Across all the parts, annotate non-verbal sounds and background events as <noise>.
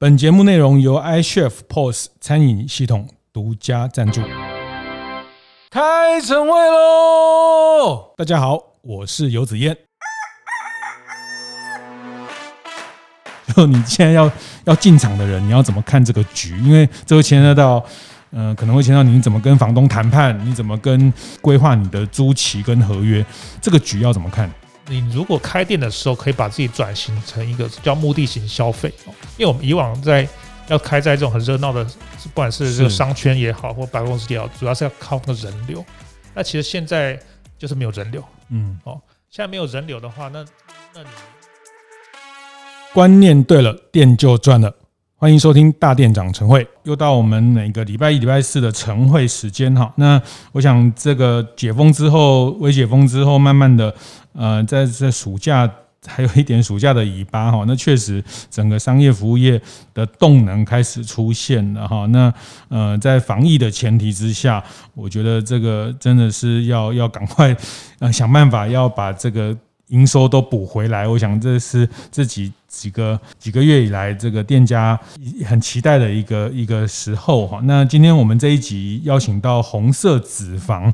本节目内容由 iChef POS 餐饮系统独家赞助。开晨会喽！大家好，我是游子燕。<laughs> 就你现在要要进场的人，你要怎么看这个局？因为这会牵涉到，嗯、呃，可能会牵涉到你怎么跟房东谈判，你怎么跟规划你的租期跟合约，这个局要怎么看？你如果开店的时候，可以把自己转型成一个叫目的型消费哦，因为我们以往在要开在这种很热闹的，不管是这个商圈也好，或百货公室也好，主要是要靠那个人流。那其实现在就是没有人流，嗯，哦，现在没有人流的话，那那你观念对了，店就赚了。欢迎收听大店长晨会，又到我们每个礼拜一、礼拜四的晨会时间哈。那我想这个解封之后，微解封之后，慢慢的，呃，在这暑假还有一点暑假的尾巴哈。那确实整个商业服务业的动能开始出现了哈。那呃，在防疫的前提之下，我觉得这个真的是要要赶快 <laughs> 呃想办法要把这个。营收都补回来，我想这是这几几个几个月以来这个店家很期待的一个一个时候哈。那今天我们这一集邀请到红色纸房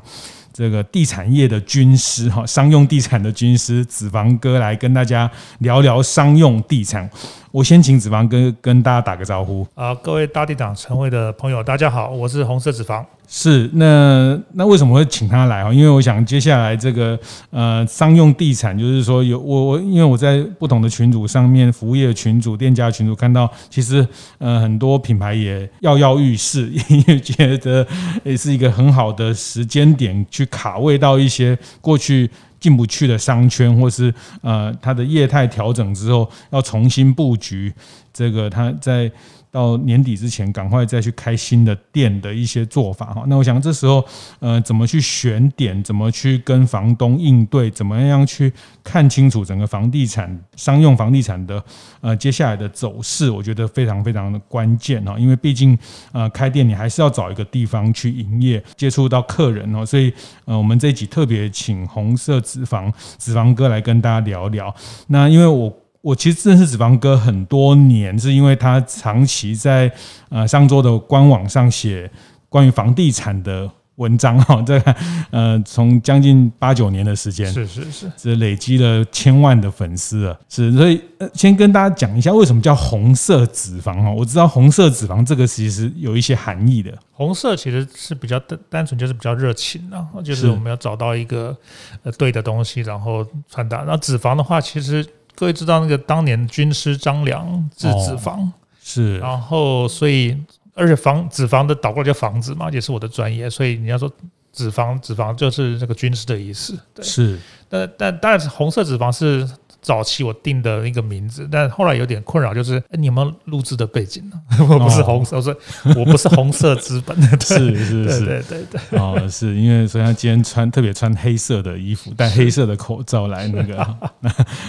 这个地产业的军师哈，商用地产的军师子房哥来跟大家聊聊商用地产。我先请子房哥跟大家打个招呼啊，各位大地长晨会的朋友，大家好，我是红色子房。是那那为什么会请他来啊？因为我想接下来这个呃商用地产，就是说有我我因为我在不同的群组上面，服务业群组、店家群组看到，其实呃很多品牌也跃跃欲试，因为觉得也是一个很好的时间点去卡位到一些过去。进不去的商圈，或是呃，它的业态调整之后，要重新布局，这个它在。到年底之前，赶快再去开新的店的一些做法哈。那我想这时候，呃，怎么去选点，怎么去跟房东应对，怎么样去看清楚整个房地产、商用房地产的呃接下来的走势，我觉得非常非常的关键哈。因为毕竟呃开店你还是要找一个地方去营业，接触到客人哦。所以呃，我们这一集特别请红色脂肪脂肪哥来跟大家聊聊。那因为我。我其实认识子房哥很多年，是因为他长期在呃商周的官网上写关于房地产的文章 <laughs> 哈，这个呃从将近八九年的时间，是是是，是累积了千万的粉丝了，是所以呃先跟大家讲一下为什么叫红色脂肪哈，我知道红色脂肪这个其实有一些含义的，红色其实是比较单单纯就是比较热情啊，就是我们要找到一个呃对的东西，然后传达，然后纸房的话其实。各位知道那个当年军师张良制纸房、哦、是，然后所以而且房纸房的倒过来叫房子嘛，也是我的专业，所以你要说纸房纸房就是那个军师的意思，对是，但但但是红色脂肪是。早期我定的一个名字，但后来有点困扰，就是哎，你有没有录制的背景呢？<laughs> 我不是红色，我说我不是红色资本的，<laughs> 是是是，对对对，哦，是因为所以他今天穿特别穿黑色的衣服，<laughs> 戴黑色的口罩来那个，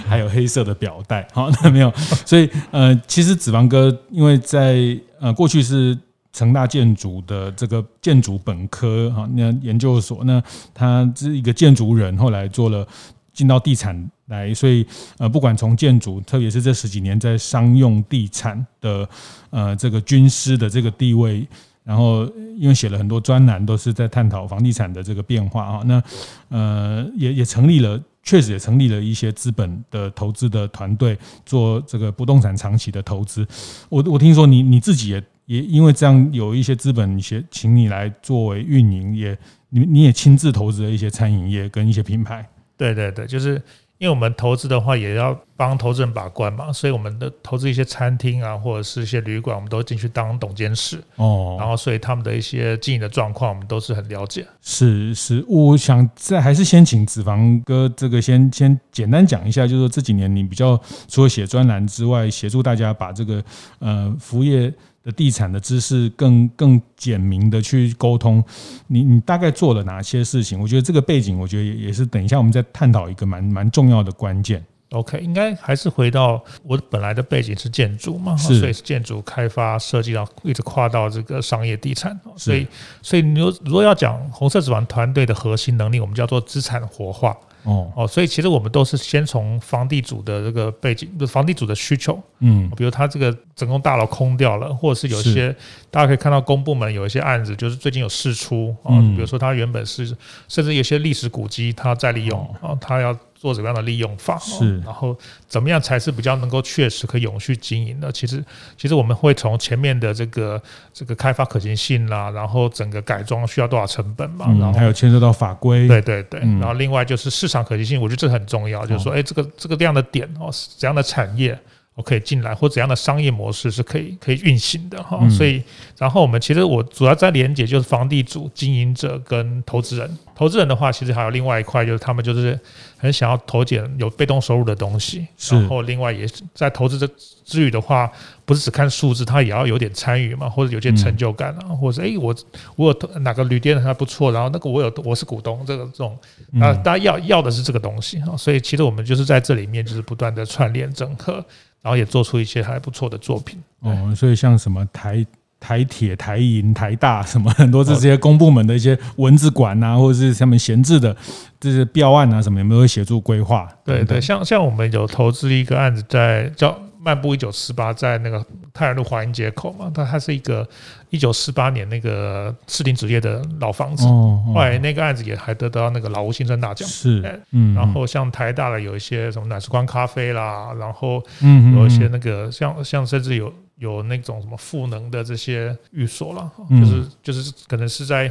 还有黑色的表带，好，那没有，所以呃，其实子房哥因为在呃过去是成大建筑的这个建筑本科哈，那研究所，那他是一个建筑人，后来做了。进到地产来，所以呃，不管从建筑，特别是这十几年在商用地产的呃这个军师的这个地位，然后因为写了很多专栏，都是在探讨房地产的这个变化啊。那呃也也成立了，确实也成立了一些资本的投资的团队，做这个不动产长期的投资。我我听说你你自己也也因为这样有一些资本，些请你来作为运营，也你你也亲自投资了一些餐饮业跟一些品牌。对对对，就是因为我们投资的话，也要帮投资人把关嘛，所以我们的投资一些餐厅啊，或者是一些旅馆，我们都进去当董监事哦。然后，所以他们的一些经营的状况，我们都是很了解。是是，我想再还是先请子房哥这个先先简单讲一下，就是说这几年你比较除了写专栏之外，协助大家把这个呃服务业。的地产的知识更更简明的去沟通，你你大概做了哪些事情？我觉得这个背景，我觉得也也是等一下我们再探讨一个蛮蛮重要的关键。OK，应该还是回到我本来的背景是建筑嘛，是所以是建筑开发设计，然后一直跨到这个商业地产。所以所以你如果要讲红色纸房团队的核心能力，我们叫做资产活化。哦。哦，所以其实我们都是先从房地主的这个背景，就房地主的需求，嗯，比如他这个整栋大楼空掉了，或者是有些是。大家可以看到公部门有一些案子，就是最近有释出啊，嗯、比如说他原本是甚至有些历史古迹，他再利用啊，哦、他要。做怎么样的利用法？是，然后怎么样才是比较能够确实可以永续经营的？其实，其实我们会从前面的这个这个开发可行性啦，然后整个改装需要多少成本嘛，然后还有牵涉到法规，对对对，然后另外就是市场可行性，我觉得这很重要，就是说，哎，这个这个这样的点哦，怎样的产业？我可以进来，或怎样的商业模式是可以可以运行的哈，所以然后我们其实我主要在连接就是房地主、经营者跟投资人。投资人的话，其实还有另外一块，就是他们就是很想要投点有被动收入的东西。然后另外也在投资这之余的话，不是只看数字，他也要有点参与嘛，或者有些成就感啊，或者哎我我有哪个旅店还不错，然后那个我有我是股东，这个这种啊，大家要要的是这个东西啊，所以其实我们就是在这里面就是不断的串联整合。然后也做出一些还不错的作品哦，所以像什么台台铁、台银、台大什么很多这些公部门的一些文字馆啊，或者是他们闲置的这些标案啊什么，有没有协助规划？对对，像像我们有投资一个案子在叫漫步一九四八，在那个泰安路华阴街口嘛，它它是一个一九四八年那个士林纸业的老房子，后来那个案子也还得到那个老屋新生大奖。是，嗯，然后像台大的有一些什么暖时光咖啡啦，然后有一些那个像像甚至有有那种什么赋能的这些寓所了，就是就是可能是在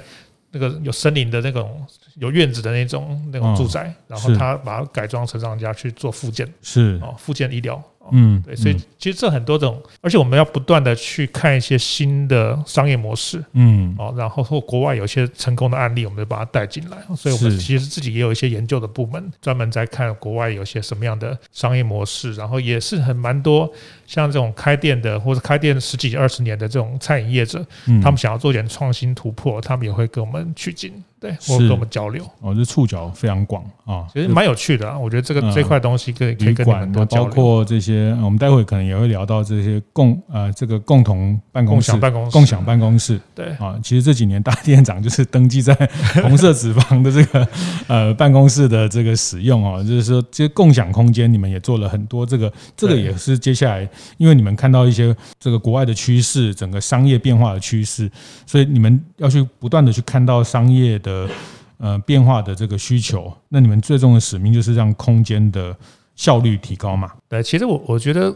那个有森林的那种有院子的那种那种住宅，然后他把它改装成让人家去做复建，是。哦，复建医疗。嗯，对，所以其实这很多种，而且我们要不断的去看一些新的商业模式，嗯，哦，然后或国外有一些成功的案例，我们就把它带进来。所以我们其实自己也有一些研究的部门，专门在看国外有些什么样的商业模式，然后也是很蛮多像这种开店的或者开店十几二十年的这种餐饮业者，他们想要做点创新突破，他们也会跟我们取经。对，或跟我们交流哦，这触角非常广啊，其实蛮有趣的啊。我觉得这个这块东西可以可以跟你们多交流。包括这些，我们待会可能也会聊到这些共呃这个共同办公室、共享办公室、共享办公室。对啊，其实这几年大店长就是登记在 <laughs> 红色脂肪的这个呃办公室的这个使用啊，就是说这些共享空间，你们也做了很多这个，这个也是接下来因为你们看到一些这个国外的趋势，整个商业变化的趋势，所以你们要去不断的去看到商业的。呃，变化的这个需求，那你们最终的使命就是让空间的效率提高嘛？对，其实我我觉得，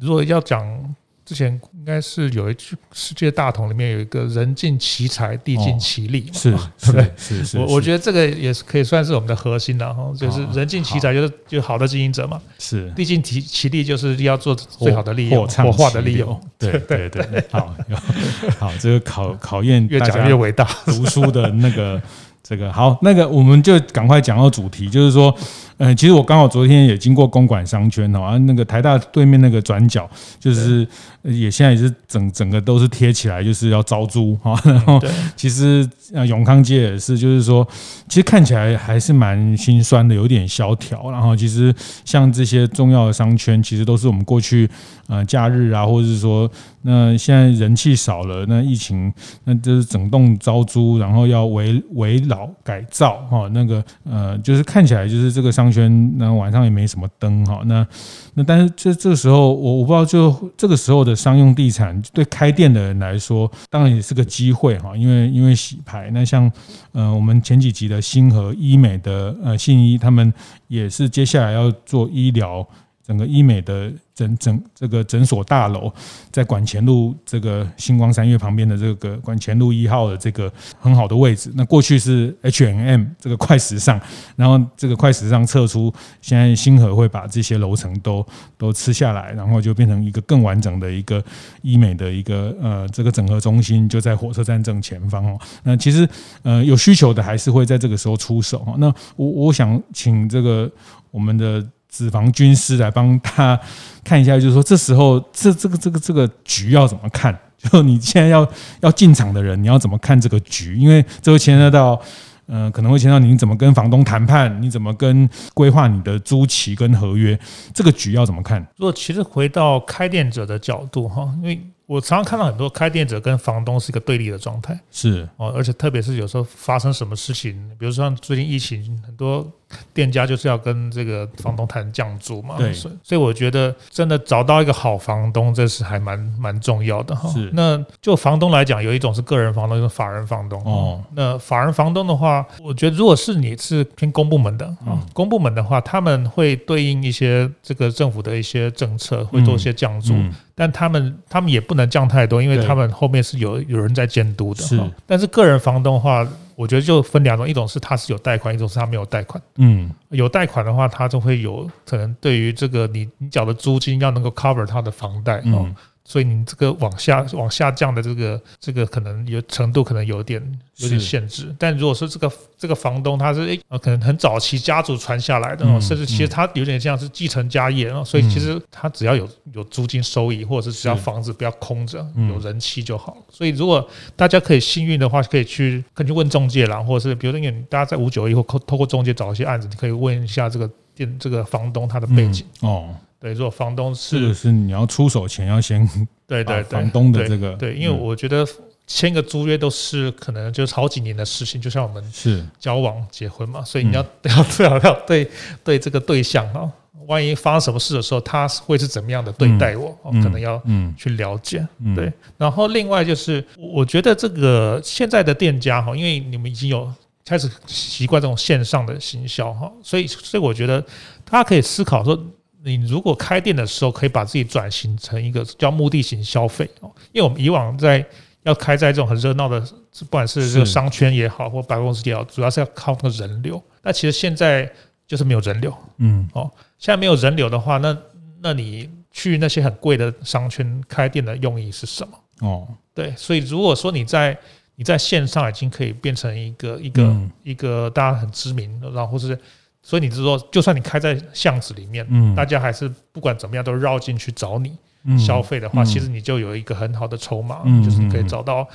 如果要讲之前，应该是有一句世界大同里面有一个“人尽其才，地尽其力”嘛，是，对？是是。我我觉得这个也是可以算是我们的核心了哈，就是人尽其才，就是就好的经营者嘛。是，地尽其其力，就是要做最好的利用，活化的利用。对对对，好，<laughs> 好，这个考考验越讲越伟大，读书的那个。这个好，那个我们就赶快讲到主题，就是说，嗯，其实我刚好昨天也经过公馆商圈哈，那个台大对面那个转角，就是也现在也是整整个都是贴起来，就是要招租哈。然后 <laughs> 其实呃永康街也是，就是说，其实看起来还是蛮心酸的，有点萧条。然后其实像这些重要的商圈，其实都是我们过去呃假日啊，或者是说。那现在人气少了，那疫情，那就是整栋招租，然后要围围老改造哈，那个呃，就是看起来就是这个商商圈，那晚上也没什么灯哈，那那但是这这个时候，我我不知道，就这个时候的商用地产对开店的人来说，当然也是个机会哈，因为因为洗牌，那像呃我们前几集的星河医美的呃信医，他们也是接下来要做医疗。整个医美的诊诊这个诊所大楼，在管前路这个星光三月旁边的这个管前路一号的这个很好的位置。那过去是 HNM 这个快时尚，然后这个快时尚撤出，现在星河会把这些楼层都都吃下来，然后就变成一个更完整的一个医美的一个呃这个整合中心，就在火车站正前方哦。那其实呃有需求的还是会在这个时候出手哦。那我我想请这个我们的。脂肪军师来帮他看一下，就是说这时候这这个这个这个局要怎么看？就你现在要要进场的人，你要怎么看这个局？因为这会牵涉到，嗯、呃，可能会牵涉到你怎么跟房东谈判，你怎么跟规划你的租期跟合约，这个局要怎么看？如果其实回到开店者的角度哈，因为我常常看到很多开店者跟房东是一个对立的状态，是哦，而且特别是有时候发生什么事情，比如说像最近疫情很多。店家就是要跟这个房东谈降租嘛，对，所以我觉得真的找到一个好房东，这是还蛮蛮重要的哈。是，那就房东来讲，有一种是个人房东，一种法人房东。哦，那法人房东的话，我觉得如果是你是偏公部门的啊，嗯、公部门的话，他们会对应一些这个政府的一些政策，会做一些降租。但他们他们也不能降太多，因为他们后面是有有人在监督的。是，但是个人房东的话，我觉得就分两种，一种是他是有贷款，一种是他没有贷款。嗯，有贷款的话，他就会有可能对于这个你你缴的租金要能够 cover 他的房贷。嗯。所以你这个往下往下降的这个这个可能有程度可能有点有点限制，但如果说这个这个房东他是诶可能很早期家族传下来的，甚至其实他有点像是继承家业，所以其实他只要有有租金收益，或者是只要房子不要空着，有人气就好。所以如果大家可以幸运的话，可以去可以去问中介啦，或者是比如说你大家在五九一或透过中介找一些案子，你可以问一下这个店这个房东他的背景。哦。对，如果房东是，是是你要出手前要先 <laughs> 对对房东的这个对，对，因为我觉得签个租约都是可能就是好几年的事情，就像我们是交往结婚嘛，所以你要 <laughs> 要最好要对对这个对象啊，万一发生什么事的时候，他会是怎么样的对待我，可能要嗯去了解。对，然后另外就是我觉得这个现在的店家哈，因为你们已经有开始习惯这种线上的行销哈，所以所以我觉得大家可以思考说。你如果开店的时候，可以把自己转型成一个叫目的型消费哦，因为我们以往在要开在这种很热闹的，不管是这个商圈也好，或办公室也好，主要是要靠那个人流。那其实现在就是没有人流，嗯，哦，现在没有人流的话，那那你去那些很贵的商圈开店的用意是什么？哦，对，所以如果说你在你在线上已经可以变成一个一个一个大家很知名，然后是。所以你是说，就算你开在巷子里面，嗯，大家还是不管怎么样都绕进去找你消费的话，嗯、其实你就有一个很好的筹码，嗯、就是你可以找到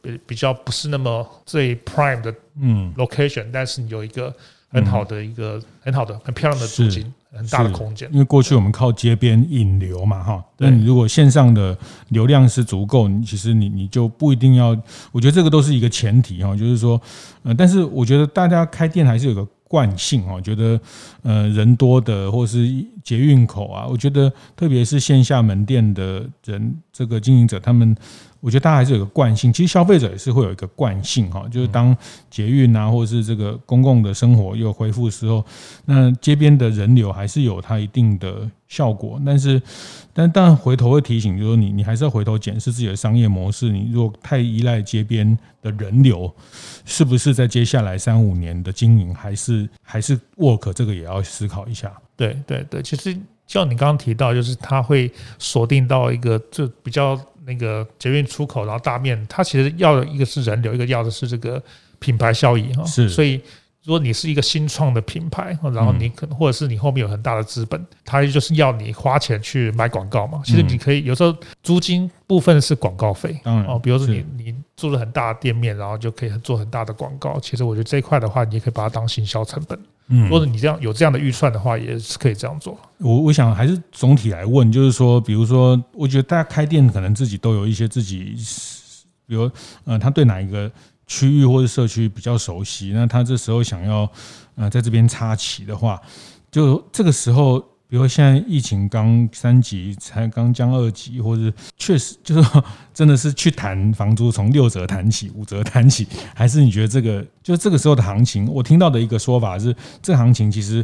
比比较不是那么最 prime 的嗯。location，但是你有一个很好的一个很好的很漂亮的租金，很大的空间。因为过去我们靠街边引流嘛，哈，那你如果线上的流量是足够，你其实你你就不一定要。我觉得这个都是一个前提哈，就是说，呃，但是我觉得大家开店还是有个。惯性哦，觉得呃人多的或是捷运口啊，我觉得特别是线下门店的人，这个经营者他们。我觉得大家还是有个惯性，其实消费者也是会有一个惯性哈，就是当捷运啊，或者是这个公共的生活又恢复的时候，那街边的人流还是有它一定的效果。但是，但当然回头会提醒，就是说你你还是要回头检视自己的商业模式。你如果太依赖街边的人流，是不是在接下来三五年的经营还是还是 work？这个也要思考一下。对对对，其实像你刚刚提到，就是它会锁定到一个就比较。那个捷运出口，然后大面，它其实要的一个是人流，一个要的是这个品牌效益哈。是，所以如果你是一个新创的品牌，然后你可能或者是你后面有很大的资本，它就是要你花钱去买广告嘛。其实你可以有时候租金部分是广告费，哦，比如说你你租了很大的店面，然后就可以做很大的广告。其实我觉得这一块的话，你也可以把它当行销成本。嗯，或者你这样有这样的预算的话，也是可以这样做。我我想还是总体来问，就是说，比如说，我觉得大家开店可能自己都有一些自己，比如呃，他对哪一个区域或者社区比较熟悉，那他这时候想要呃在这边插旗的话，就这个时候。比如现在疫情刚三级，才刚降二级，或者确实就是，真的是去谈房租从六折谈起，五折谈起，还是你觉得这个就这个时候的行情？我听到的一个说法是，这行情其实。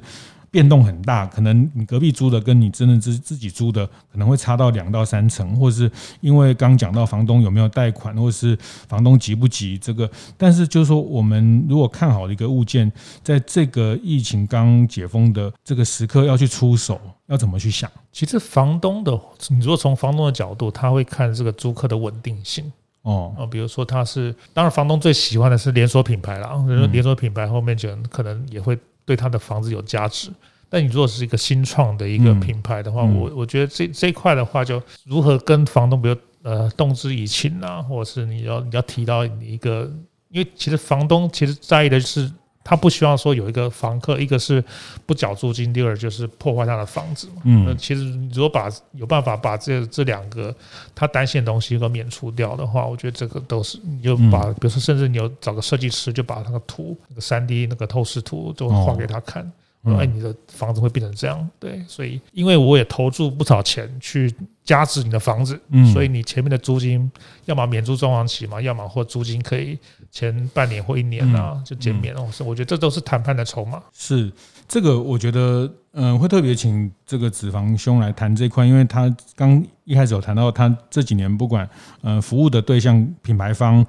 变动很大，可能你隔壁租的跟你真的自自己租的可能会差到两到三成，或者是因为刚讲到房东有没有贷款，或者是房东急不急这个。但是就是说，我们如果看好的一个物件，在这个疫情刚解封的这个时刻要去出手，要怎么去想？其实房东的，你如果从房东的角度，他会看这个租客的稳定性哦。啊，比如说他是，当然房东最喜欢的是连锁品牌啦，连锁品牌后面就可能也会。对他的房子有价值，但你如果是一个新创的一个品牌的话，我我觉得这这一块的话，就如何跟房东比如呃动之以情啊，或者是你要你要提到你一个，因为其实房东其实在意的是他不希望说有一个房客，一个是不缴租金，第二就是破坏他的房子嘛。嗯，那其实如果把有办法把这这两个他担心的东西都免除掉的话，我觉得这个都是你就把，比如说甚至你有找个设计师，就把那个图那个三 D 那个透视图都画给他看。哦哎，你的房子会变成这样，对，所以因为我也投注不少钱去加持你的房子，嗯，所以你前面的租金要么免租装潢期嘛，要么或租金可以前半年或一年啊就减免哦，是我觉得这都是谈判的筹码。是这个，我觉得嗯，会特别请这个子房兄来谈这块，因为他刚一开始有谈到他这几年不管呃服务的对象品牌方。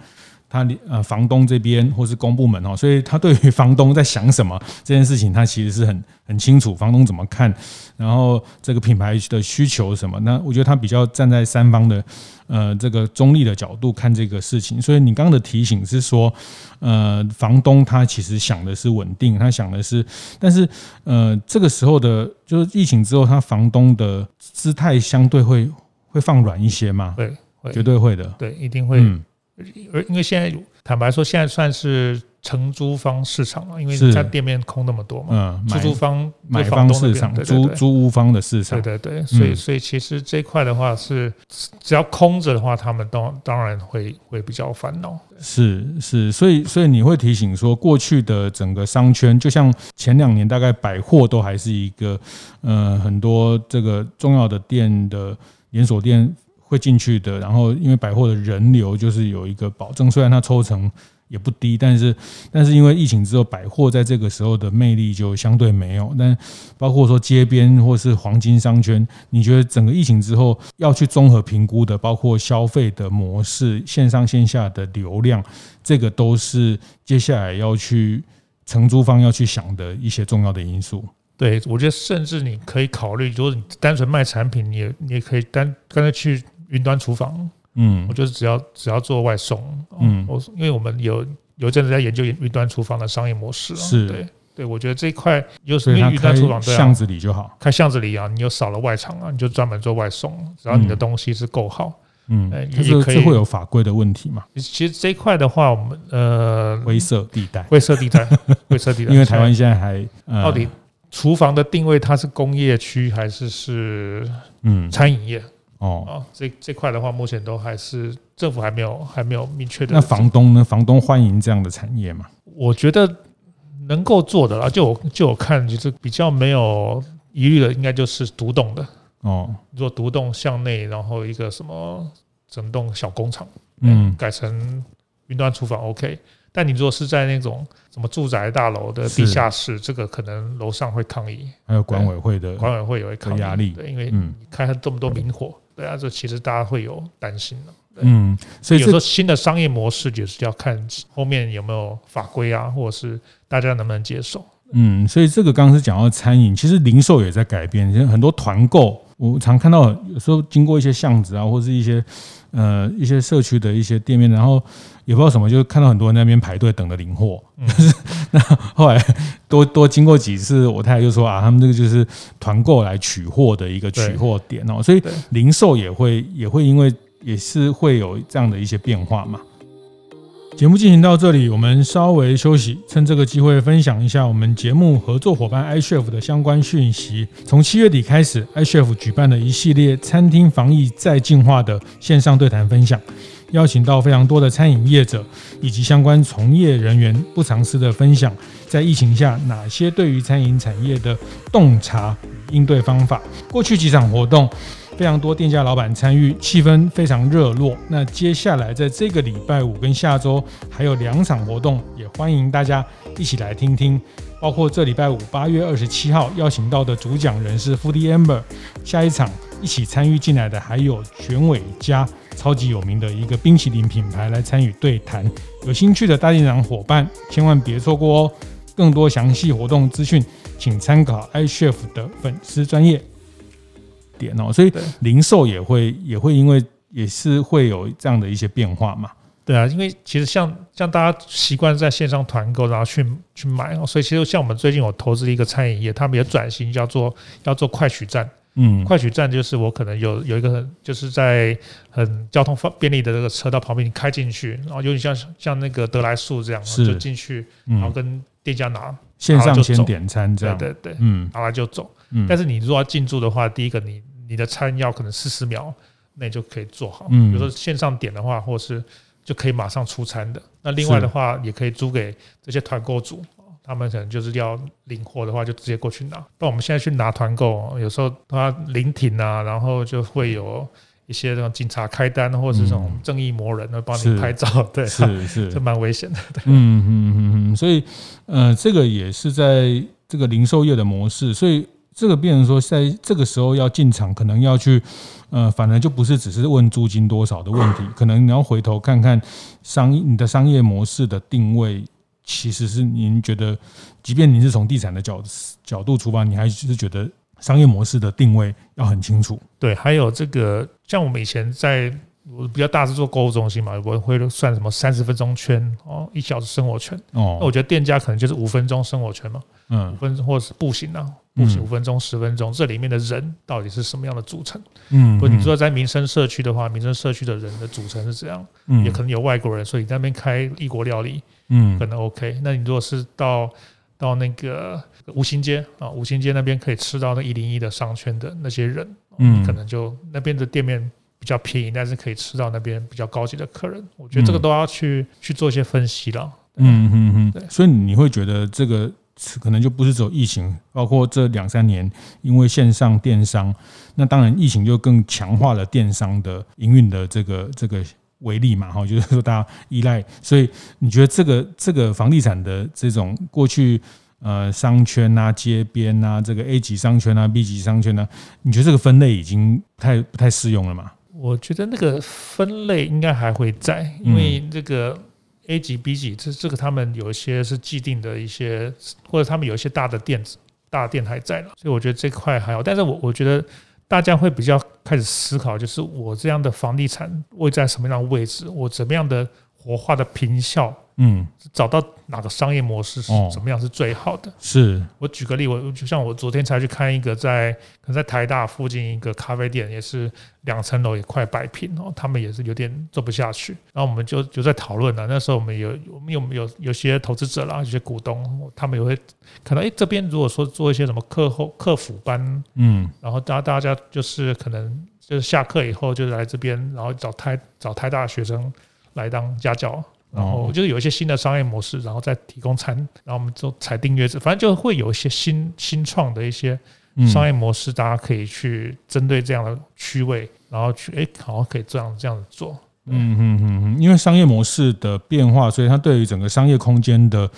他呃，房东这边或是公部门哦，所以他对于 <laughs> 房东在想什么这件事情，他其实是很很清楚，房东怎么看，然后这个品牌的需求什么，那我觉得他比较站在三方的呃这个中立的角度看这个事情。所以你刚刚的提醒是说，呃，房东他其实想的是稳定，他想的是，但是呃这个时候的，就是疫情之后，他房东的姿态相对会会放软一些吗？对，绝对会的，对，一定会。嗯而因为现在坦白说，现在算是承租方市场了，因为在店面空那么多嘛，嗯，出租方买方市场，租租屋方的市场，对对对，所以所以其实这块的话是只要空着的话，他们当当然会会比较烦恼。是是，所以所以你会提醒说，过去的整个商圈，就像前两年大概百货都还是一个呃很多这个重要的店的连锁店。会进去的，然后因为百货的人流就是有一个保证，虽然它抽成也不低，但是但是因为疫情之后，百货在这个时候的魅力就相对没有。但包括说街边或是黄金商圈，你觉得整个疫情之后要去综合评估的，包括消费的模式、线上线下的流量，这个都是接下来要去承租方要去想的一些重要的因素。对，我觉得甚至你可以考虑，如果你单纯卖产品，你也你也可以单刚才去。云端厨房，嗯，我就是只要只要做外送，嗯，我因为我们有有一阵子在研究云端厨房的商业模式，是。对对，我觉得这一块就是因为云端厨房？巷子里就好，开巷子里啊，你又少了外场啊，你就专门做外送，只要你的东西是够好，嗯，也可以会有法规的问题嘛？其实这一块的话，我们呃，灰色地带，灰色地带，<laughs> 灰色地带，因为台湾现在还到底厨房的定位，它是工业区还是是嗯。餐饮业？哦，这这块的话，目前都还是政府还没有还没有明确的。那房东呢？房东欢迎这样的产业吗？我觉得能够做的啦，就我就我看，就是比较没有疑虑的，应该就是独栋的哦。做独栋向内，然后一个什么整栋小工厂，嗯，改成云端厨房，OK。但你如果是在那种什么住宅大楼的地下室，这个可能楼上会抗议，还有管委会的管委会也会抗议压力，对，因为你开这么多明火。对啊，这其实大家会有担心的。嗯，所以有时候新的商业模式也是要看后面有没有法规啊，或者是大家能不能接受。嗯，所以这个刚刚是讲到餐饮，其实零售也在改变。现在很多团购，我常看到有时候经过一些巷子啊，或是一些呃一些社区的一些店面，然后也不知道什么，就看到很多人在那边排队等着领货。就是 <laughs> 那后来多多经过几次，我太太就说啊，他们这个就是团购来取货的一个取货点哦，所以零售也会也会因为也是会有这样的一些变化嘛。节目进行到这里，我们稍微休息，趁这个机会分享一下我们节目合作伙伴 iCHEF 的相关讯息。从七月底开始，iCHEF 举办了一系列餐厅防疫再进化的线上对谈分享，邀请到非常多的餐饮业者以及相关从业人员不藏私的分享，在疫情下哪些对于餐饮产业的洞察与应对方法。过去几场活动。非常多店家老板参与，气氛非常热络。那接下来在这个礼拜五跟下周还有两场活动，也欢迎大家一起来听听。包括这礼拜五八月二十七号邀请到的主讲人是 Foodie Amber，下一场一起参与进来的还有卷尾家，超级有名的一个冰淇淋品牌来参与对谈。有兴趣的大店长伙伴千万别错过哦！更多详细活动资讯，请参考 iCHEF 的粉丝专业。点哦，所以零售也会也会因为也是会有这样的一些变化嘛。对啊，因为其实像像大家习惯在线上团购，然后去去买哦，所以其实像我们最近有投资一个餐饮业，他们也转型叫做要做快取站。嗯，快取站就是我可能有有一个很就是在很交通方便利的这个车道旁边，你开进去，然后有点像像那个得来速这样，就进去，然后跟店家拿线上先点餐这样，对对对，嗯，拿来就走。嗯，但是你如果要进驻的话，第一个你你的餐要可能四十秒内就可以做好，嗯，比如说线上点的话，或是就可以马上出餐的。那另外的话，也可以租给这些团购组。他们可能就是要领货的话，就直接过去拿。那我们现在去拿团购，有时候他临停啊，然后就会有一些这种警察开单，或者是这种正义魔人会帮你拍照，是对，是是，<laughs> 这蛮危险的。对嗯嗯嗯嗯，所以呃，这个也是在这个零售业的模式，所以这个变成说，在这个时候要进场，可能要去呃，反而就不是只是问租金多少的问题，<coughs> 可能你要回头看看商你的商业模式的定位。其实是您觉得，即便您是从地产的角角度出发，你还是觉得商业模式的定位要很清楚。对，还有这个，像我们以前在我比较大是做购物中心嘛，我会算什么三十分钟圈哦，一小时生活圈哦。那我觉得店家可能就是五分钟生活圈嘛，嗯，五分钟或者是步行啊，步行五分钟、十分钟，这里面的人到底是什么样的组成？嗯，不，你说在民生社区的话，民生社区的人的组成是怎样？嗯，也可能有外国人，所以在那边开异国料理。嗯，可能 OK。那你如果是到到那个五星街啊，五星街那边可以吃到那一零一的商圈的那些人，嗯，可能就那边的店面比较便宜，但是可以吃到那边比较高级的客人。我觉得这个都要去去做一些分析了。嗯嗯嗯，对。所以你会觉得这个可能就不是只有疫情，包括这两三年因为线上电商，那当然疫情就更强化了电商的营运的这个这个。为例嘛，哈，就是说大家依赖，所以你觉得这个这个房地产的这种过去呃商圈啊、街边啊、这个 A 级商圈啊、B 级商圈呢、啊，你觉得这个分类已经不太不太适用了吗？我觉得那个分类应该还会在，因为这个 A 级、B 级，这这个他们有一些是既定的一些，或者他们有一些大的店子、大店还在了，所以我觉得这块还好。但是我我觉得。大家会比较开始思考，就是我这样的房地产位在什么样的位置，我怎么样的活化的坪效，嗯，找到哪个商业模式是怎么样是最好的？是我举个例，我就像我昨天才去看一个在可能在台大附近一个咖啡店，也是两层楼，也快摆平哦，他们也是有点做不下去，然后我们就就在讨论了。那时候我们有我们有有有些投资者啦，有些股东，他们也会可能哎，这边如果说做一些什么课后客服班，嗯，然后大大家就是可能就是下课以后就来这边，然后找台找台大学生来当家教。然后就是有一些新的商业模式，然后再提供餐，然后我们就采订阅制，反正就会有一些新新创的一些商业模式，大家可以去针对这样的区位，然后去哎，好像可以这样这样子做。嗯嗯嗯嗯，因为商业模式的变化，所以它对于整个商业空间的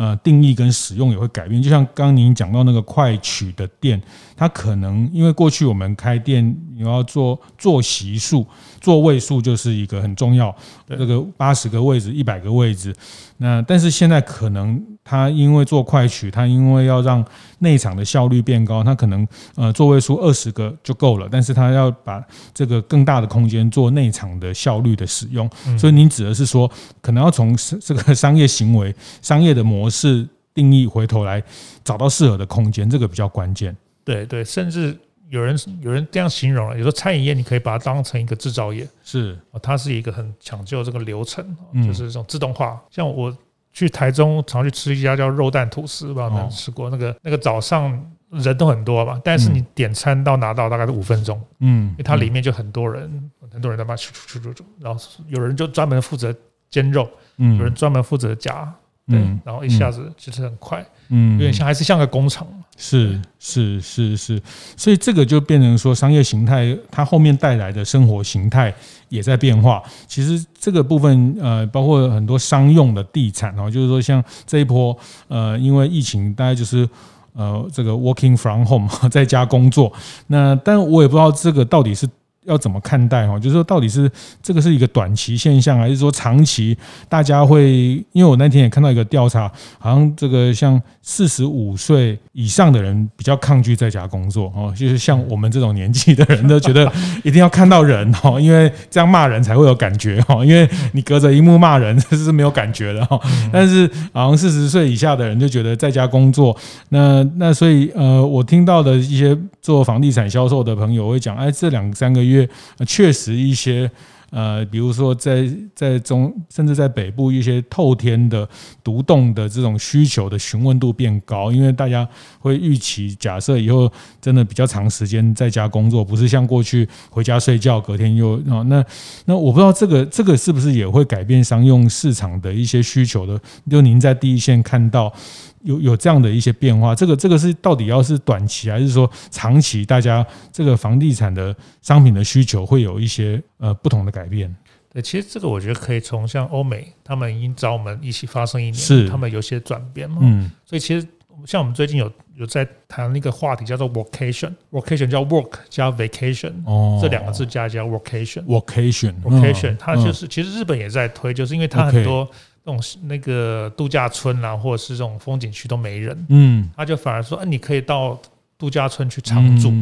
呃定义跟使用也会改变。就像刚刚您讲到那个快取的店，它可能因为过去我们开店你要做坐席数。座位数就是一个很重要，这个八十个位置、一百个位置，那但是现在可能他因为做快取，他因为要让内场的效率变高，他可能呃座位数二十个就够了，但是他要把这个更大的空间做内场的效率的使用，所以您指的是说，可能要从这个商业行为、商业的模式定义回头来找到适合的空间，这个比较关键。对对，甚至。有人有人这样形容了，有时候餐饮业你可以把它当成一个制造业，是，它是一个很讲究这个流程，就是这种自动化。像我去台中常去吃一家叫肉蛋吐司，不知道有没有吃过？那个那个早上人都很多吧，但是你点餐到拿到大概是五分钟，嗯，因为它里面就很多人，很多人在那出出出出，然后有人就专门负责煎肉，嗯，有人专门负责夹。对，然后一下子就是很快，嗯，有点像还是像个工厂，是是是是，所以这个就变成说商业形态，它后面带来的生活形态也在变化。其实这个部分呃，包括很多商用的地产哦，就是说像这一波呃，因为疫情，大概就是呃这个 working from home <laughs> 在家工作，那但我也不知道这个到底是。要怎么看待哈？就是说，到底是这个是一个短期现象，还是说长期大家会？因为我那天也看到一个调查，好像这个像四十五岁以上的人比较抗拒在家工作哦，就是像我们这种年纪的人都觉得一定要看到人哦，因为这样骂人才会有感觉哦。因为你隔着一幕骂人这是没有感觉的哈。但是好像四十岁以下的人就觉得在家工作，那那所以呃，我听到的一些做房地产销售的朋友会讲，哎，这两三个月。确实，一些呃，比如说在在中，甚至在北部一些透天的独栋的这种需求的询问度变高，因为大家会预期，假设以后真的比较长时间在家工作，不是像过去回家睡觉，隔天又啊，那那我不知道这个这个是不是也会改变商用市场的一些需求的？就您在第一线看到。有有这样的一些变化，这个这个是到底要是短期还是说长期？大家这个房地产的商品的需求会有一些呃不同的改变。对，其实这个我觉得可以从像欧美，他们已经找我们一起发生一年，是他们有些转变嘛。嗯，所以其实像我们最近有有在谈那个话题，叫做 vocation，vocation 叫 work 加 vacation，哦，这两个字加加 workation，workation，workation，它就是其实日本也在推，就是因为它很多。这种那个度假村啊，或者是这种风景区都没人，嗯，他就反而说，哎，你可以到度假村去常住，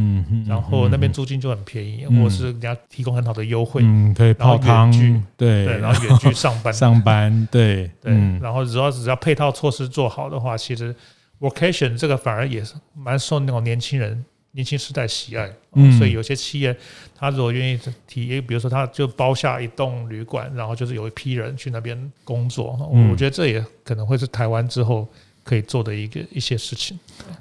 然后那边租金就很便宜，或者是人家提供很好的优惠，嗯，可以泡汤，对，然后远距上班，<laughs> 上班，对，对，然后只要只要配套措施做好的话，其实 workation 这个反而也是蛮受那种年轻人。年轻时代喜爱，所以有些企业，他如果愿意提，比如说他就包下一栋旅馆，然后就是有一批人去那边工作，我觉得这也可能会是台湾之后可以做的一个一些事情。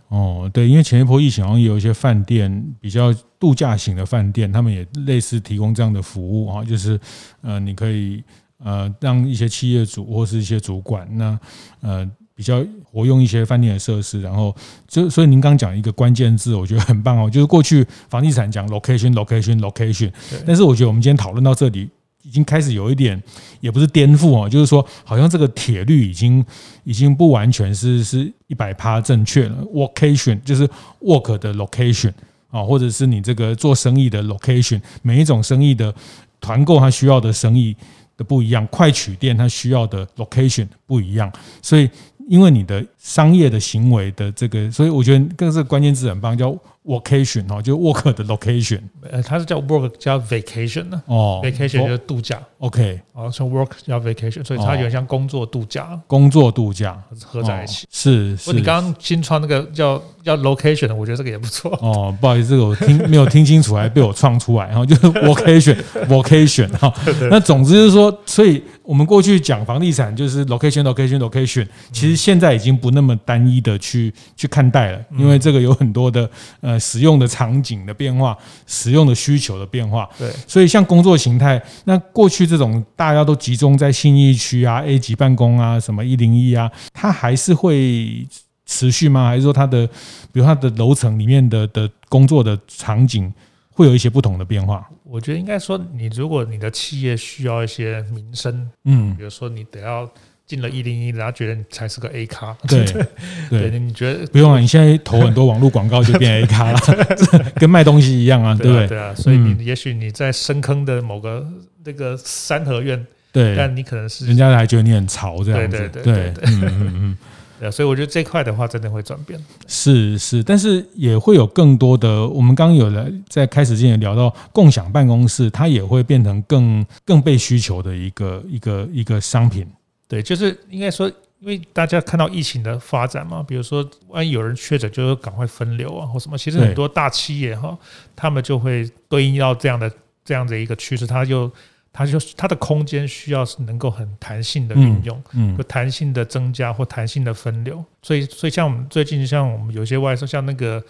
哦，对，因为前一波疫情好像也有一些饭店比较度假型的饭店，他们也类似提供这样的服务啊，就是呃，你可以呃让一些企业主或是一些主管，那呃。比较活用一些饭店的设施，然后就所以您刚讲一个关键字，我觉得很棒哦，就是过去房地产讲 location location location，但是我觉得我们今天讨论到这里，已经开始有一点也不是颠覆哦，就是说好像这个铁律已经已经不完全是是一百趴正确了，location 就是 work 的 location 啊，或者是你这个做生意的 location，每一种生意的团购它需要的生意的不一样，快取店它需要的 location 不一样，所以。因为你的商业的行为的这个，所以我觉得更是关键字很棒，叫 workation 哦，就 work 的 location，呃，它是叫 work 加 vacation 呢，哦，vacation 就是度假，OK，哦，从 work 加 vacation，所以它有点像工作度假，工作度假合在一起，是是。你刚刚新创那个叫叫 location 的，我觉得这个也不错。哦，不好意思，这个我听没有听清楚，还被我创出来，然后就是 VOCATION，VOCATION <laughs> 哈。那总之就是说，所以我们过去讲房地产就是 location location location，其实现在已经不那么单一的去去看待了，因为这个有很多的呃。使用的场景的变化，使用的需求的变化，对，所以像工作形态，那过去这种大家都集中在信义区啊、A 级办公啊、什么一零一啊，它还是会持续吗？还是说它的，比如它的楼层里面的的工作的场景会有一些不同的变化？我觉得应该说，你如果你的企业需要一些民生，嗯，比如说你得要。进了一零一，然后觉得你才是个 A 咖。对 <laughs> 对，你觉得不用啊？你现在投很多网络广告就变 A 咖了，<laughs> 跟卖东西一样啊，对不对？对啊，所以你也许你在深坑的某个那个三合院，对，但你可能是人家还觉得你很潮这样子，对对对对，嗯嗯嗯，<laughs> 所以我觉得这块的话真的会转变。是是，但是也会有更多的，我们刚刚有了在开始之前聊到共享办公室，它也会变成更更被需求的一个一个一个商品。对，就是应该说，因为大家看到疫情的发展嘛，比如说万一有人确诊，就赶快分流啊，或什么。其实很多大企业哈，他们就会对应到这样的这样的一个趋势，他就他就它的空间需要是能够很弹性的运用，嗯，就弹性的增加或弹性的分流。所以，所以像我们最近像我们有些外商，像那个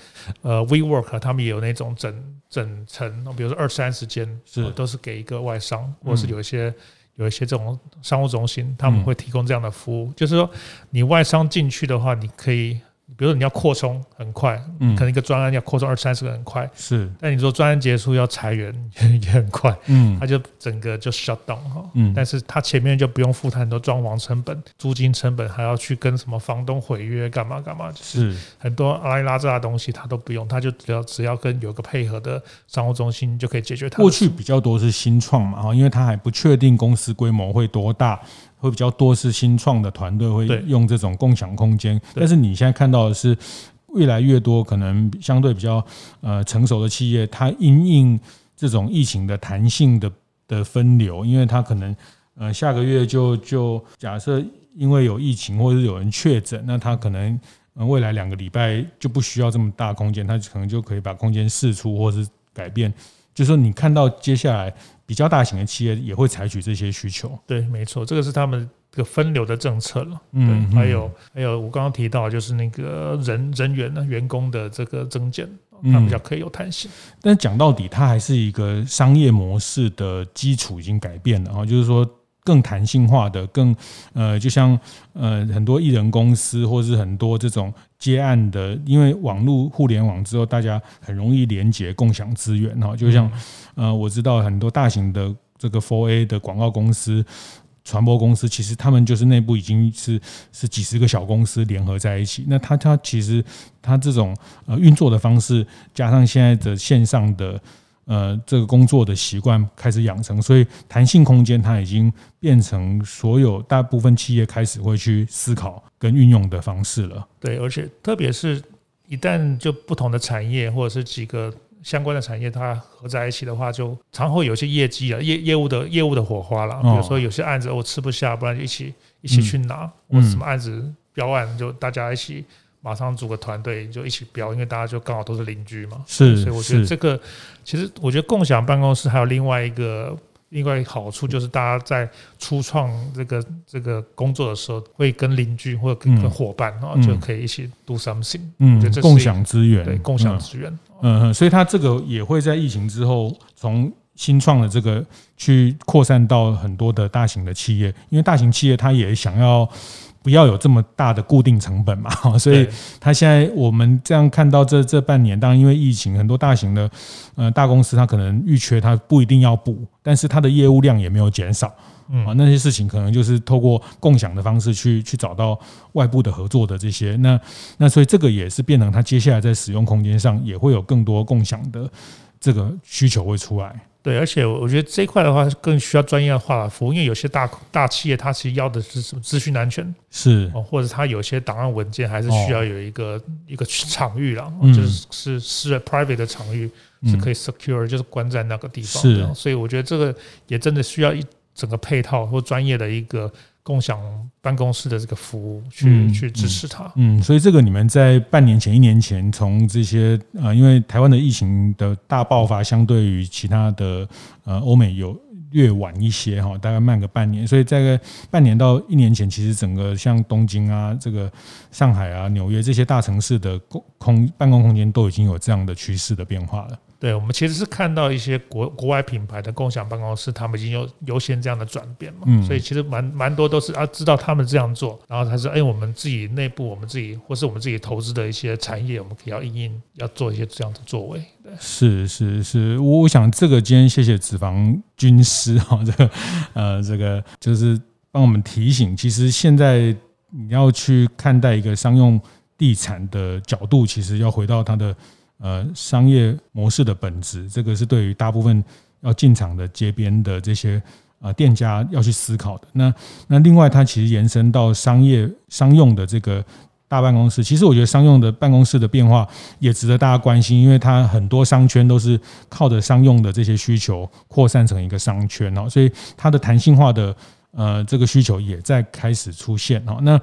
呃 WeWork，他们也有那种整整层，比如说二三十间是都是给一个外商，或者是有一些。有一些这种商务中心，他们会提供这样的服务，就是说你外商进去的话，你可以。比如说你要扩充很快，嗯，可能一个专案要扩充二三十个很快，是。但你说专案结束要裁员 <laughs> 也很快，嗯，它就整个就 shut down 哈，嗯。但是他前面就不用负担很多装潢成本、租金成本，还要去跟什么房东毁约干嘛干嘛，就是很多阿里拉杂的东西他都不用，他就只要只要跟有个配合的商务中心就可以解决它。过去比较多是新创嘛哈，因为他还不确定公司规模会多大。会比较多是新创的团队会用这种共享空间，但是你现在看到的是越来越多可能相对比较呃成熟的企业，它因应这种疫情的弹性的的分流，因为它可能呃下个月就就假设因为有疫情或者是有人确诊，那它可能未来两个礼拜就不需要这么大空间，它可能就可以把空间释出或是改变。就是说你看到接下来。比较大型的企业也会采取这些需求。对，没错，这个是他们这个分流的政策了。嗯，还有还有，我刚刚提到就是那个人人员呢，员工的这个增减，它比较可以有弹性。嗯、但讲到底，它还是一个商业模式的基础已经改变了啊，就是说。更弹性化的，更呃，就像呃很多艺人公司，或是很多这种接案的，因为网络互联网之后，大家很容易连接、共享资源哈。就像呃，我知道很多大型的这个 for A 的广告公司、传播公司，其实他们就是内部已经是是几十个小公司联合在一起。那他他其实他这种呃运作的方式，加上现在的线上的。呃，这个工作的习惯开始养成，所以弹性空间它已经变成所有大部分企业开始会去思考跟运用的方式了。对，而且特别是一旦就不同的产业或者是几个相关的产业它合在一起的话，就常会有些业绩啊、业业务的业务的火花了。比如说有些案子我吃不下，不然就一起一起去拿，或者什么案子标案就大家一起。马上组个团队就一起标，因为大家就刚好都是邻居嘛。是，所以我觉得这个其实我觉得共享办公室还有另外一个另外一个好处，就是大家在初创这个这个工作的时候，会跟邻居或者跟跟伙伴啊，就可以一起 do something。嗯，共享资源，对，共享资源。嗯嗯，所以它这个也会在疫情之后，从新创的这个去扩散到很多的大型的企业，因为大型企业它也想要。不要有这么大的固定成本嘛，<laughs> 所以他现在我们这样看到这这半年，当然因为疫情，很多大型的呃大公司，它可能预缺，它不一定要补，但是它的业务量也没有减少，啊，那些事情可能就是透过共享的方式去去找到外部的合作的这些，那那所以这个也是变成它接下来在使用空间上也会有更多共享的这个需求会出来。对，而且我觉得这一块的话更需要专业化的服务，因为有些大大企业它其实要的是什么资讯安全，是，或者它有些档案文件还是需要有一个一个场域啦，就是是私人 private 的场域是可以 secure，就是关在那个地方。是，所以我觉得这个也真的需要一整个配套或专业的一个。共享办公室的这个服务，去、嗯、去支持它。嗯，所以这个你们在半年前、一年前，从这些呃，因为台湾的疫情的大爆发，相对于其他的呃欧美有略晚一些哈，大概慢个半年。所以在半年到一年前，其实整个像东京啊、这个上海啊、纽约这些大城市的公空办公空间都已经有这样的趋势的变化了。对，我们其实是看到一些国国外品牌的共享办公室，他们已经有优先这样的转变嘛，嗯、所以其实蛮蛮多都是啊，知道他们这样做，然后他说，哎，我们自己内部，我们自己或是我们自己投资的一些产业，我们可以要应应要做一些这样的作为。对，是是是，我我想这个今天谢谢子房军师哈，<laughs> 这个呃这个就是帮我们提醒，其实现在你要去看待一个商用地产的角度，其实要回到它的。呃，商业模式的本质，这个是对于大部分要进场的街边的这些呃店家要去思考的。那那另外，它其实延伸到商业商用的这个大办公室，其实我觉得商用的办公室的变化也值得大家关心，因为它很多商圈都是靠着商用的这些需求扩散成一个商圈哦，所以它的弹性化的呃这个需求也在开始出现哦。那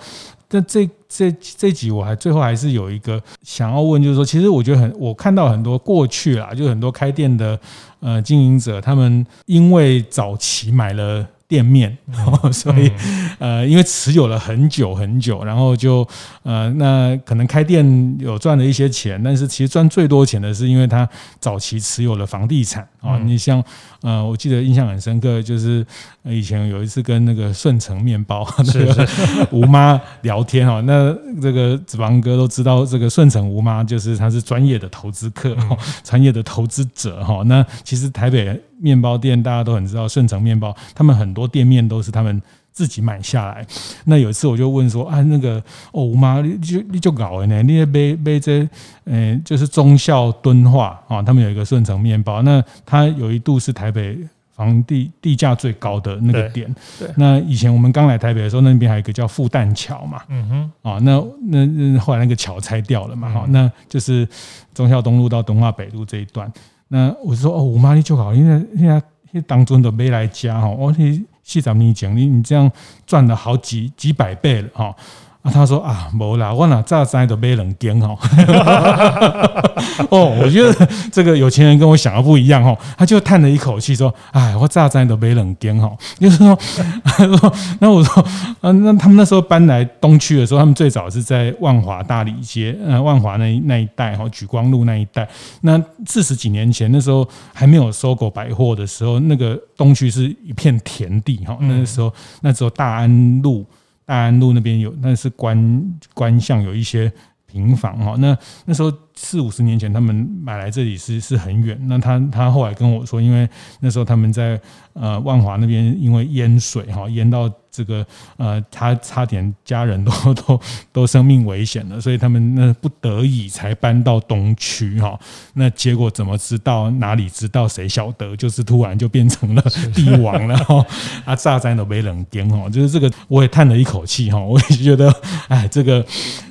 那这这这集我还最后还是有一个想要问，就是说，其实我觉得很，我看到很多过去啦，就很多开店的呃经营者，他们因为早期买了。店面，<laughs> 所以呃，因为持有了很久很久，然后就呃，那可能开店有赚了一些钱，但是其实赚最多钱的是因为他早期持有了房地产啊。你像呃，我记得印象很深刻，就是以前有一次跟那个顺成面包那个 <laughs> 吴妈聊天哈，那这个子房哥都知道，这个顺成吴妈就是他是专业的投资客，<laughs> 专业的投资者哈。那其实台北。面包店大家都很知道，顺成面包，他们很多店面都是他们自己买下来。那有一次我就问说啊，那个哦妈，你就你就搞的呢？你也买买这，嗯，就是忠孝敦化啊，他们有一个顺成面包，那它有一度是台北房地地价最高的那个点。对。那以前我们刚来台北的时候，那边还有一个叫复旦桥嘛。嗯哼。啊，那那后来那个桥拆掉了嘛？哈，那就是忠孝东路到敦化北路这一段。那我说哦，我妈你就好，因为现在当中都没来家哈，我你细找你讲，你你这样赚了好几几百倍了哈，啊，他说啊，没啦，我哪早知都买两间哦。<laughs> 哦，我觉得这个有钱人跟我想的不一样哦，他就叹了一口气说：“哎，我早知都买两间哦。”就是说，<laughs> 说，那我说，啊，那他们那时候搬来东区的时候，他们最早是在万华大里街，呃，万华那那一带哈，举光路那一带。那四十几年前，那时候还没有 SOGO 百货的时候，那个东区是一片田地哈。那时候，那时候大安路。大安路那边有，那是官官巷，有一些平房哈。那那时候四五十年前，他们买来这里是是很远。那他他后来跟我说，因为那时候他们在呃万华那边，因为淹水哈，淹到。这个呃，他差点家人都 <laughs> 都都生命危险了，所以他们那不得已才搬到东区哈。那结果怎么知道？哪里知道？谁晓得？就是突然就变成了 <laughs> 帝王了哈。啊，炸灾都没人点哈，就是这个，我也叹了一口气哈。我也觉得，哎，这个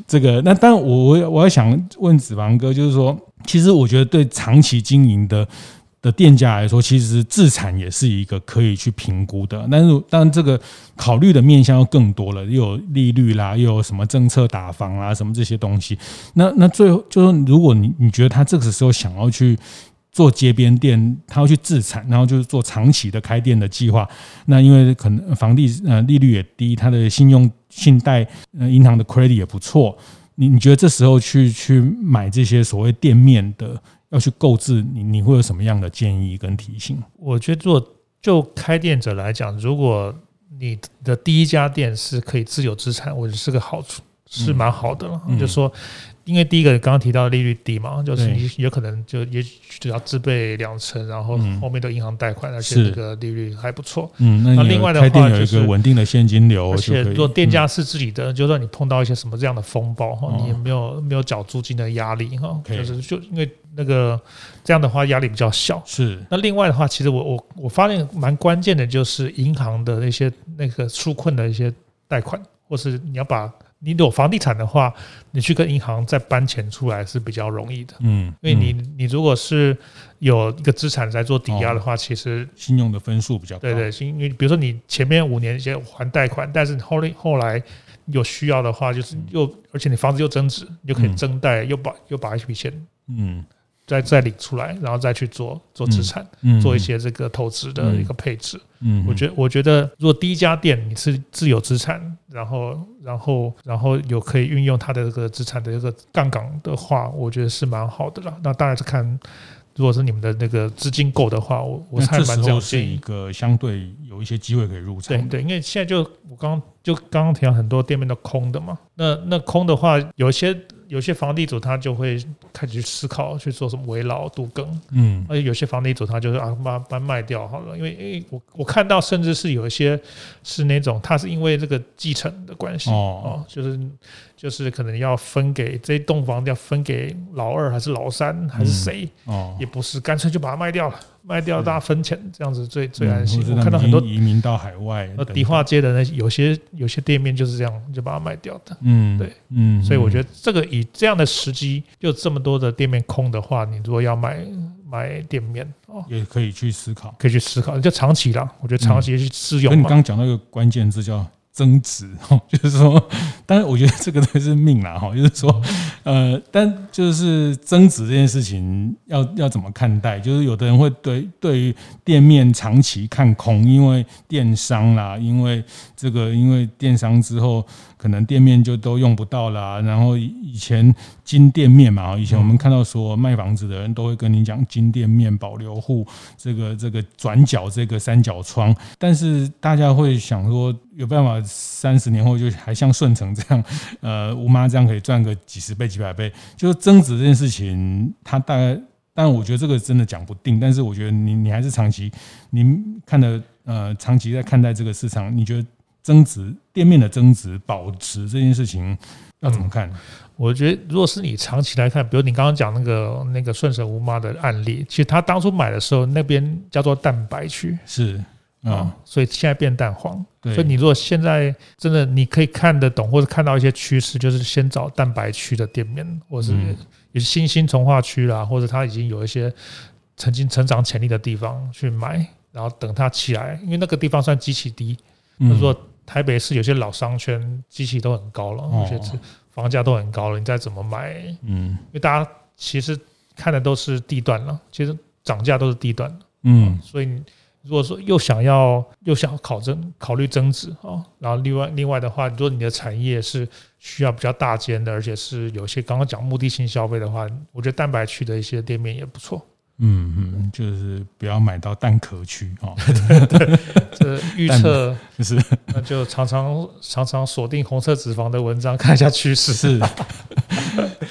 这个，那当然我我我要想问子房哥，就是说，其实我觉得对长期经营的。的店家来说，其实自产也是一个可以去评估的，但是当然这个考虑的面向要更多了，又有利率啦，又有什么政策打房啦，什么这些东西。那那最后就是，如果你你觉得他这个时候想要去做街边店，他要去自产，然后就是做长期的开店的计划，那因为可能房地呃利率也低，他的信用信贷呃银行的 credit 也不错，你你觉得这时候去去买这些所谓店面的？要去购置，你你会有什么样的建议跟提醒？我觉得，做就开店者来讲，如果你的第一家店是可以自有资产，我觉得是个好处，是蛮好的了。嗯、就说。因为第一个刚刚提到利率低嘛，就是你有可能就也只要自备两成，然后后面的银行贷款，而且这个利率还不错。嗯，那另外的话就是稳定的现金流，而且如果店家是自己的，就算你碰到一些什么这样的风暴哈，你也没有没有缴租金的压力哈，就是就因为那个这样的话压力比较小。是。那另外的话，其实我我我发现蛮关键的就是银行的那些那个纾困的一些贷款，或是你要把。你有房地产的话，你去跟银行再搬钱出来是比较容易的。嗯，因为你你如果是有一个资产在做抵押的话，其实信用的分数比较高。对对，因为比如说你前面五年先还贷款，但是后来后来有需要的话，就是又而且你房子又增值，你就可以增贷，又把又把一笔钱嗯。再再领出来，然后再去做做资产，嗯嗯、做一些这个投资的一个配置。嗯，我觉得我觉得，如果第一家店你是自有资产，然后然后然后有可以运用它的这个资产的一个杠杆的话，我觉得是蛮好的了。那当然是看，如果是你们的那个资金够的话，我我还蛮这样是一个相对有一些机会可以入场。对对，因为现在就我刚就刚刚提到很多店面都空的嘛，那那空的话，有一些。有些房地主他就会开始去思考去做什么围老杜更，嗯，而且有些房地主他就是啊把把卖掉好了，因为因为我我看到甚至是有一些是那种他是因为这个继承的关系哦，就是就是可能要分给这栋房子要分给老二还是老三还是谁哦，也不是干脆就把它卖掉了。卖掉大家分钱，这样子最最安心。我看到很多移民到海外，呃，迪化街的那些有些有些店面就是这样，就把它卖掉的。嗯，对，嗯，所以我觉得这个以这样的时机，就这么多的店面空的话，你如果要买买店面哦，也可以去思考，可以去思考，就长期啦。我觉得长期去试用。跟你刚刚讲那个关键字叫。增值哈，<laughs> 就是说，但是我觉得这个都是命啦哈，就是说，呃，但就是增值这件事情要要怎么看待？就是有的人会对对于店面长期看空，因为电商啦，因为这个因为电商之后。可能店面就都用不到了，然后以前金店面嘛，以前我们看到说卖房子的人都会跟你讲金店面、保留户，这个这个转角这个三角窗，但是大家会想说有办法三十年后就还像顺成这样，呃，吴妈这样可以赚个几十倍、几百倍，就是增值这件事情，它大概，但我觉得这个真的讲不定，但是我觉得你你还是长期，您看的呃长期在看待这个市场，你觉得？增值店面的增值保值这件事情要怎么看？嗯，我觉得，如果是你长期来看，比如你刚刚讲那个那个顺手吴妈的案例，其实他当初买的时候，那边叫做蛋白区，是啊，所以现在变蛋黄。所以你如果现在真的你可以看得懂，或者看到一些趋势，就是先找蛋白区的店面，或者是也是新兴从化区啦，或者它已经有一些曾经成长潜力的地方去买，然后等它起来，因为那个地方算基期低，就是说。台北市有些老商圈机器都很高了，有些是房价都很高了，你再怎么买？嗯，因为大家其实看的都是地段了，其实涨价都是地段嗯，所以如果说又想要又想考增考虑增值啊，然后另外另外的话，如果你的产业是需要比较大间的，而且是有些刚刚讲目的性消费的话，我觉得蛋白区的一些店面也不错。嗯嗯，就是不要买到蛋壳区哦。对 <laughs> 对对，这预测 <laughs> 就是，那就常常常常锁定红色脂肪的文章，看一下趋势。是，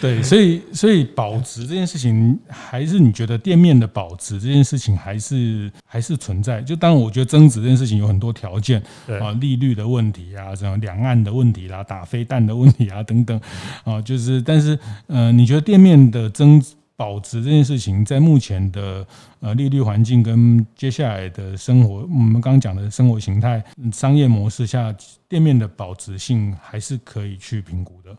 对，所以所以保值这件事情，还是你觉得店面的保值这件事情，还是还是存在？就当然，我觉得增值这件事情有很多条件，啊，利率的问题啊，什么两岸的问题啦，打飞弹的问题啊等等，啊，就是，但是，呃，你觉得店面的增值？保值这件事情，在目前的呃利率环境跟接下来的生活，我们刚刚讲的生活形态、商业模式下，店面的保值性还是可以去评估的。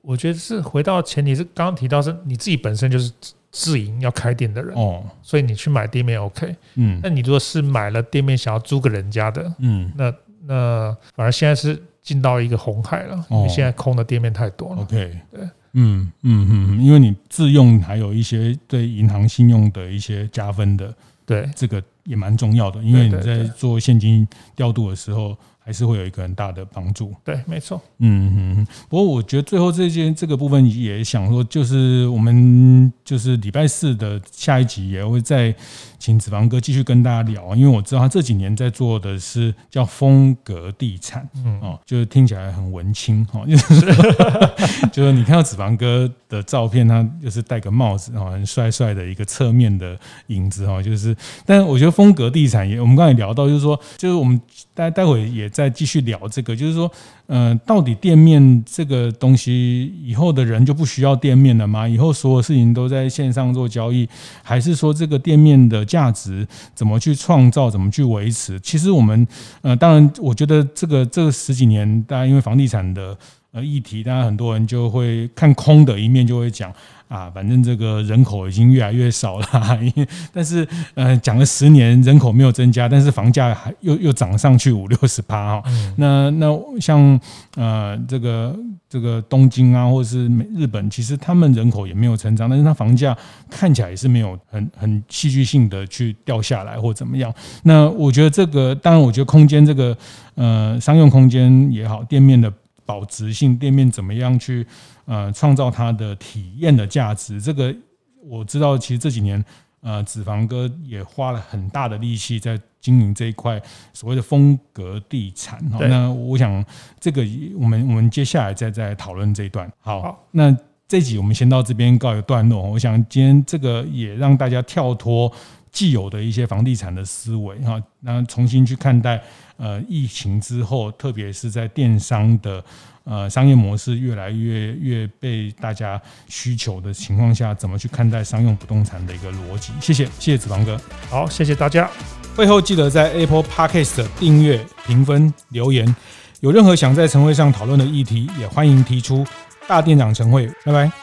我觉得是回到前提是刚刚提到是你自己本身就是自营要开店的人。哦，所以你去买店面 OK，嗯，那你如果是买了店面想要租给人家的，嗯，那那反而现在是进到一个红海了，因为现在空的店面太多了。OK，对。嗯嗯嗯，因为你自用还有一些对银行信用的一些加分的，对这个也蛮重要的，因为你在做现金调度的时候。还是会有一个很大的帮助。对，没错。嗯嗯。不过我觉得最后这件这个部分也想说，就是我们就是礼拜四的下一集也会再请子房哥继续跟大家聊，因为我知道他这几年在做的是叫风格地产，嗯哦，就是听起来很文青哦，<laughs> 就是 <laughs> 就是你看到子房哥的照片，他就是戴个帽子哦，很帅帅的一个侧面的影子哦，就是，但我觉得风格地产也，我们刚才聊到，就是说，就是我们待待会也。再继续聊这个，就是说，嗯、呃，到底店面这个东西以后的人就不需要店面了吗？以后所有事情都在线上做交易，还是说这个店面的价值怎么去创造，怎么去维持？其实我们，呃，当然，我觉得这个这十几年，大家因为房地产的呃议题，当然很多人就会看空的一面，就会讲。啊，反正这个人口已经越来越少了，但是呃，讲了十年人口没有增加，但是房价还又又涨上去五六十趴哈。那那像呃这个这个东京啊，或者是日本，其实他们人口也没有成长，但是它房价看起来也是没有很很戏剧性的去掉下来或怎么样。那我觉得这个，当然我觉得空间这个呃商用空间也好，店面的保值性，店面怎么样去。呃，创造它的体验的价值，这个我知道。其实这几年，呃，子房哥也花了很大的力气在经营这一块所谓的风格地产。好，那我想这个我们我们接下来再再讨论这一段。好，那这集我们先到这边告一个段落。我想今天这个也让大家跳脱既有的一些房地产的思维哈，那重新去看待呃疫情之后，特别是在电商的。呃，商业模式越来越越被大家需求的情况下，怎么去看待商用不动产的一个逻辑？谢谢，谢谢子房哥。好，谢谢大家。会后记得在 Apple Podcast 订阅、评分、留言。有任何想在晨会上讨论的议题，也欢迎提出。大店长晨会，拜拜。